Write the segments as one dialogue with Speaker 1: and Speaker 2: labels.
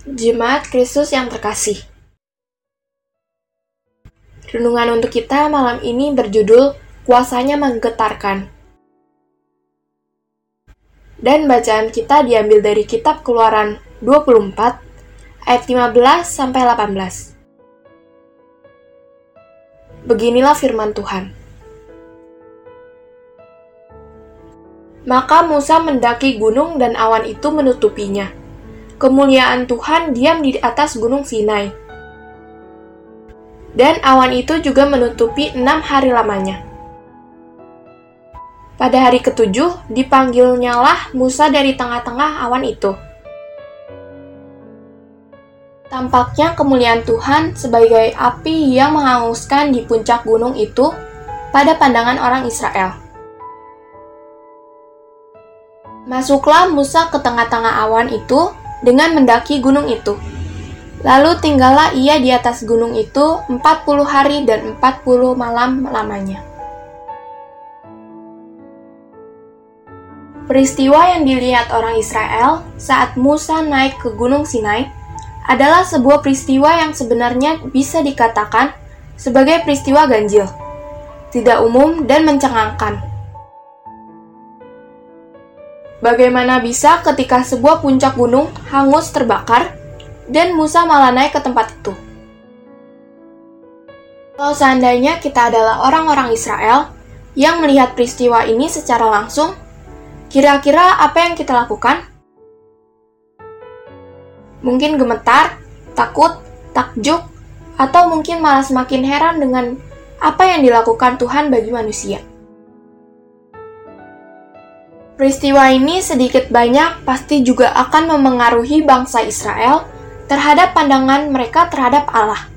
Speaker 1: Jemaat Kristus yang terkasih. Renungan untuk kita malam ini berjudul Kuasanya Menggetarkan. Dan bacaan kita diambil dari kitab Keluaran 24 ayat 15 sampai 18. Beginilah firman Tuhan. Maka Musa mendaki gunung dan awan itu menutupinya kemuliaan Tuhan diam di atas gunung Sinai. Dan awan itu juga menutupi enam hari lamanya. Pada hari ketujuh, dipanggilnyalah Musa dari tengah-tengah awan itu. Tampaknya kemuliaan Tuhan sebagai api yang menghanguskan di puncak gunung itu pada pandangan orang Israel. Masuklah Musa ke tengah-tengah awan itu dengan mendaki gunung itu. Lalu tinggallah ia di atas gunung itu 40 hari dan 40 malam lamanya. Peristiwa yang dilihat orang Israel saat Musa naik ke Gunung Sinai adalah sebuah peristiwa yang sebenarnya bisa dikatakan sebagai peristiwa ganjil, tidak umum dan mencengangkan. Bagaimana bisa ketika sebuah puncak gunung hangus terbakar dan Musa malah naik ke tempat itu? Kalau seandainya kita adalah orang-orang Israel yang melihat peristiwa ini secara langsung, kira-kira apa yang kita lakukan? Mungkin gemetar, takut, takjub, atau mungkin malah semakin heran dengan apa yang dilakukan Tuhan bagi manusia. Peristiwa ini sedikit banyak pasti juga akan memengaruhi bangsa Israel terhadap pandangan mereka terhadap Allah.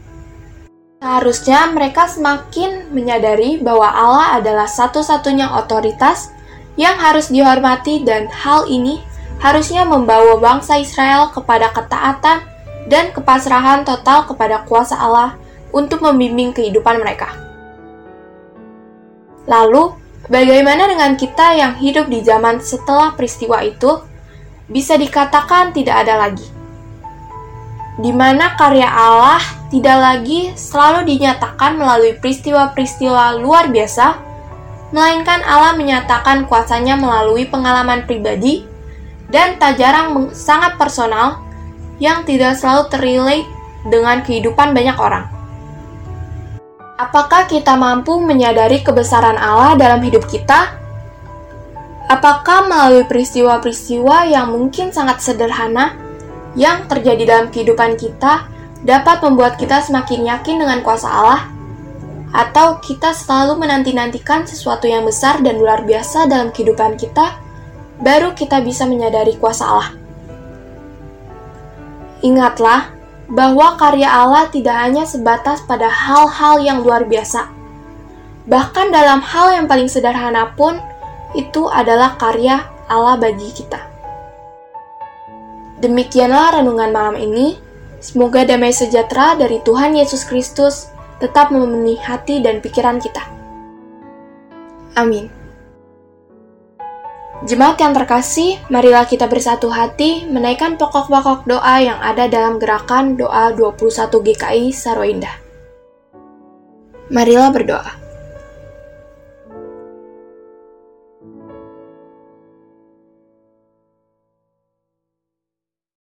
Speaker 1: Seharusnya mereka semakin menyadari bahwa Allah adalah satu-satunya otoritas yang harus dihormati dan hal ini harusnya membawa bangsa Israel kepada ketaatan dan kepasrahan total kepada kuasa Allah untuk membimbing kehidupan mereka. Lalu, Bagaimana dengan kita yang hidup di zaman setelah peristiwa itu? Bisa dikatakan tidak ada lagi. Di mana karya Allah tidak lagi selalu dinyatakan melalui peristiwa-peristiwa luar biasa, melainkan Allah menyatakan kuasanya melalui pengalaman pribadi dan tak jarang sangat personal yang tidak selalu terrelate dengan kehidupan banyak orang. Apakah kita mampu menyadari kebesaran Allah dalam hidup kita? Apakah melalui peristiwa-peristiwa yang mungkin sangat sederhana yang terjadi dalam kehidupan kita dapat membuat kita semakin yakin dengan kuasa Allah? Atau kita selalu menanti-nantikan sesuatu yang besar dan luar biasa dalam kehidupan kita, baru kita bisa menyadari kuasa Allah? Ingatlah, bahwa karya Allah tidak hanya sebatas pada hal-hal yang luar biasa. Bahkan dalam hal yang paling sederhana pun, itu adalah karya Allah bagi kita. Demikianlah renungan malam ini. Semoga damai sejahtera dari Tuhan Yesus Kristus tetap memenuhi hati dan pikiran kita. Amin. Jemaat yang terkasih, marilah kita bersatu hati menaikkan pokok-pokok doa yang ada dalam gerakan doa 21 GKI Saro Indah. Marilah berdoa.